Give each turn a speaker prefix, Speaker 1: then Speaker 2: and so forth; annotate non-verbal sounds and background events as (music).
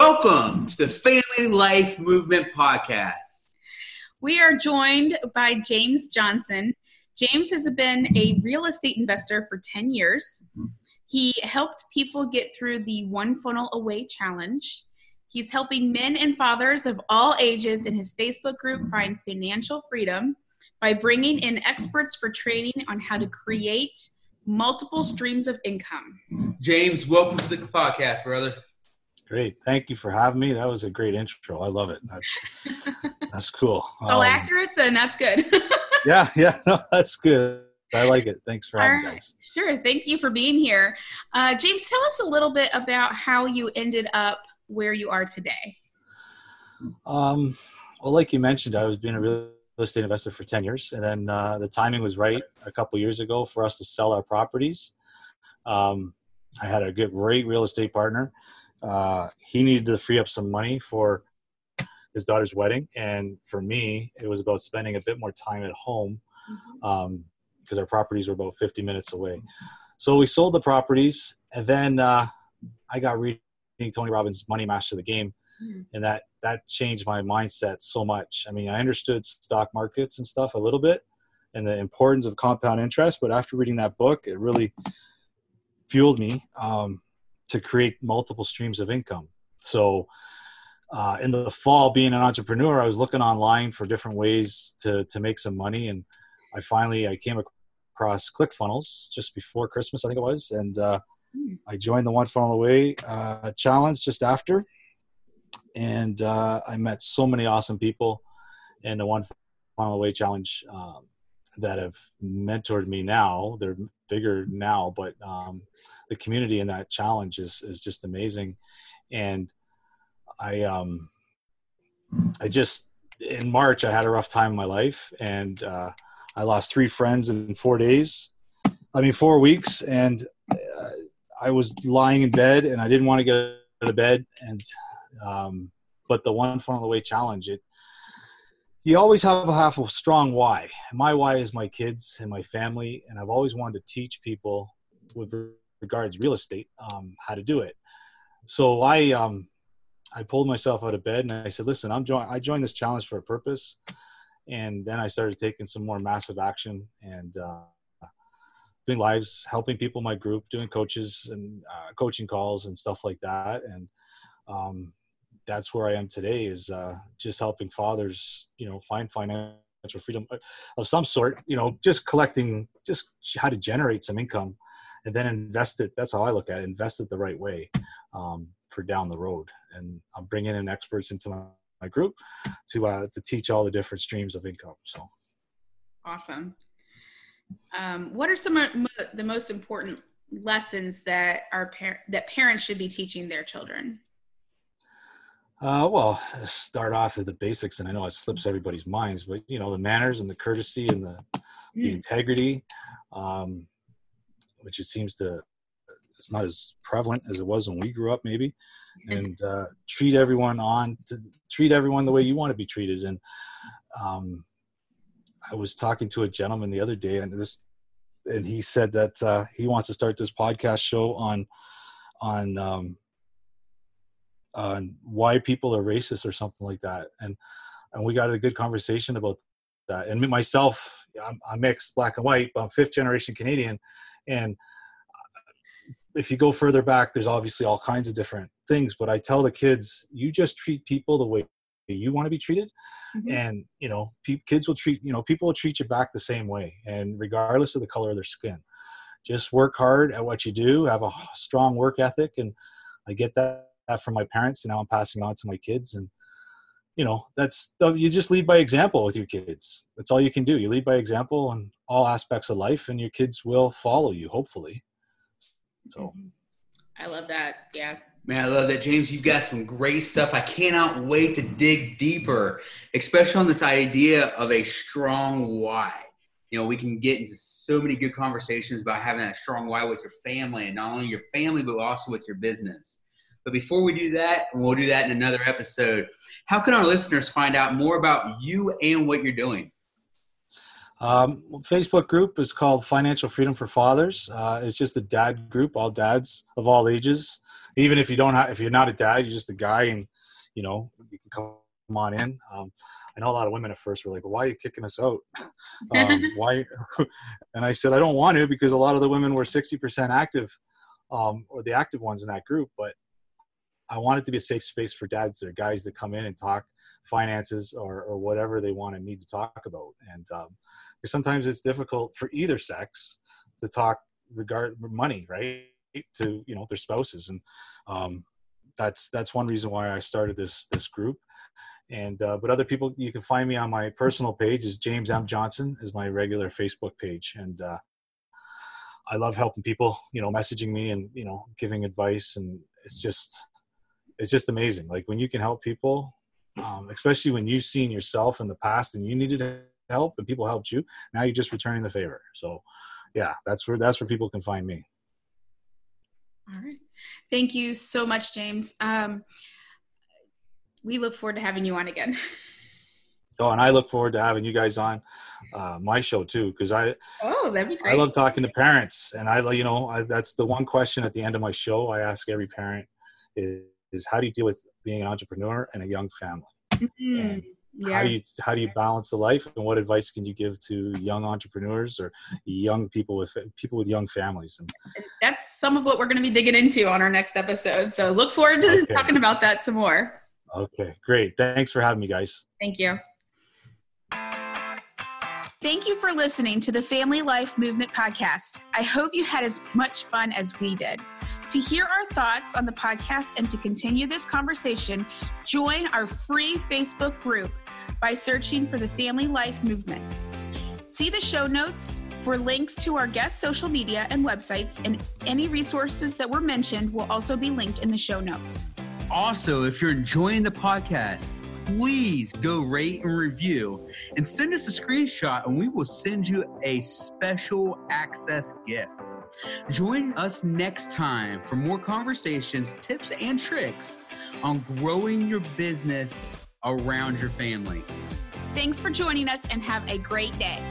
Speaker 1: Welcome to the Family Life Movement Podcast.
Speaker 2: We are joined by James Johnson. James has been a real estate investor for 10 years. Mm-hmm. He helped people get through the One Funnel Away Challenge. He's helping men and fathers of all ages in his Facebook group find financial freedom by bringing in experts for training on how to create multiple streams of income.
Speaker 1: James, welcome to the podcast, brother.
Speaker 3: Great. Thank you for having me. That was a great intro. I love it. That's (laughs) that's cool.
Speaker 2: All um, accurate then that's good. (laughs)
Speaker 3: yeah, yeah, (laughs) no, that's good. I like it. Thanks for having right. guys.
Speaker 2: Sure. Thank you for being here. Uh, James, tell us a little bit about how you ended up where you are today.
Speaker 3: Um, well, like you mentioned, I was being a real estate investor for 10 years. And then uh, the timing was right a couple years ago for us to sell our properties. Um, I had a good, great real estate partner uh, he needed to free up some money for his daughter's wedding, and for me, it was about spending a bit more time at home because mm-hmm. um, our properties were about 50 minutes away. So we sold the properties, and then uh, I got reading Tony Robbins' Money Master the Game, mm-hmm. and that that changed my mindset so much. I mean, I understood stock markets and stuff a little bit, and the importance of compound interest, but after reading that book, it really fueled me. Um, to create multiple streams of income. So, uh, in the fall, being an entrepreneur, I was looking online for different ways to to make some money, and I finally I came across ClickFunnels just before Christmas, I think it was, and uh, hmm. I joined the One Funnel Away uh, challenge just after, and uh, I met so many awesome people in the One Funnel Away challenge um, that have mentored me. Now they're bigger now, but um, the community in that challenge is is just amazing and i um i just in march i had a rough time in my life and uh, i lost three friends in four days i mean four weeks and uh, i was lying in bed and i didn't want to get out of bed and um, but the one funnel away challenge it you always have a half a strong why my why is my kids and my family and i've always wanted to teach people with regards real estate um, how to do it. So I um, I pulled myself out of bed and I said, "Listen, I'm join- I joined this challenge for a purpose." And then I started taking some more massive action and uh, doing lives, helping people in my group, doing coaches and uh, coaching calls and stuff like that. And um, that's where I am today is uh, just helping fathers, you know, find financial freedom of some sort, you know, just collecting, just how to generate some income and then invest it. That's how I look at it. Invest it the right way um, for down the road. And I'm bringing in experts into my, my group to uh, to teach all the different streams of income. So
Speaker 2: awesome. Um, what are some of the most important lessons that our par- that parents should be teaching their children?
Speaker 3: Uh, well, start off with the basics, and I know it slips everybody's minds, but you know the manners and the courtesy and the, mm. the integrity. Um, which it seems to it's not as prevalent as it was when we grew up maybe (laughs) and uh, treat everyone on to treat everyone the way you want to be treated and um, i was talking to a gentleman the other day and this and he said that uh, he wants to start this podcast show on on um, on why people are racist or something like that and and we got a good conversation about that and myself I'm, I'm mixed black and white but i'm fifth generation canadian and uh, if you go further back, there's obviously all kinds of different things. But I tell the kids, you just treat people the way you want to be treated, mm-hmm. and you know, pe- kids will treat you know people will treat you back the same way, and regardless of the color of their skin. Just work hard at what you do. Have a strong work ethic, and I get that, that from my parents, and now I'm passing on to my kids. And you know that's uh, you just lead by example with your kids that's all you can do you lead by example in all aspects of life and your kids will follow you hopefully So mm-hmm.
Speaker 2: I love that. Yeah.
Speaker 1: Man, I love that, James. You've got some great stuff. I cannot wait to dig deeper, especially on this idea of a strong why. You know, we can get into so many good conversations about having that strong why with your family, and not only your family, but also with your business. But before we do that, and we'll do that in another episode, how can our listeners find out more about you and what you're doing?
Speaker 3: Um, Facebook group is called Financial Freedom for Fathers. Uh, it's just a dad group, all dads of all ages. Even if you don't have, if you're not a dad, you're just a guy, and you know you can come on in. Um, I know a lot of women at first were like, "Why are you kicking us out? (laughs) um, why?" (laughs) and I said, "I don't want to because a lot of the women were 60% active, um, or the active ones in that group. But I want it to be a safe space for dads or guys that come in and talk finances or, or whatever they want and need to talk about. And um, sometimes it's difficult for either sex to talk regard money, right? To you know their spouses, and um, that's that's one reason why I started this this group. And uh, but other people, you can find me on my personal page is James M Johnson is my regular Facebook page, and uh, I love helping people. You know, messaging me and you know giving advice, and it's just it's just amazing. Like when you can help people, um, especially when you've seen yourself in the past and you needed help and people helped you. Now you're just returning the favor. So, yeah, that's where that's where people can find me.
Speaker 2: All right. Thank you so much, James. Um, we look forward to having you on again. (laughs)
Speaker 3: Oh, and I look forward to having you guys on uh, my show too, because I
Speaker 2: oh that'd be great.
Speaker 3: I love talking to parents, and I you know I, that's the one question at the end of my show I ask every parent is, is how do you deal with being an entrepreneur and a young family? Mm-hmm. And yeah. how do you how do you balance the life and what advice can you give to young entrepreneurs or young people with people with young families and,
Speaker 2: and that's some of what we're going to be digging into on our next episode so look forward to okay. talking about that some more
Speaker 3: okay great thanks for having me guys
Speaker 2: thank you Thank you for listening to the Family Life Movement podcast. I hope you had as much fun as we did. To hear our thoughts on the podcast and to continue this conversation, join our free Facebook group by searching for the Family Life Movement. See the show notes for links to our guest social media and websites, and any resources that were mentioned will also be linked in the show notes.
Speaker 1: Also, if you're enjoying the podcast, please go rate and review and send us a screenshot, and we will send you a special access gift. Join us next time for more conversations, tips, and tricks on growing your business around your family.
Speaker 2: Thanks for joining us and have a great day.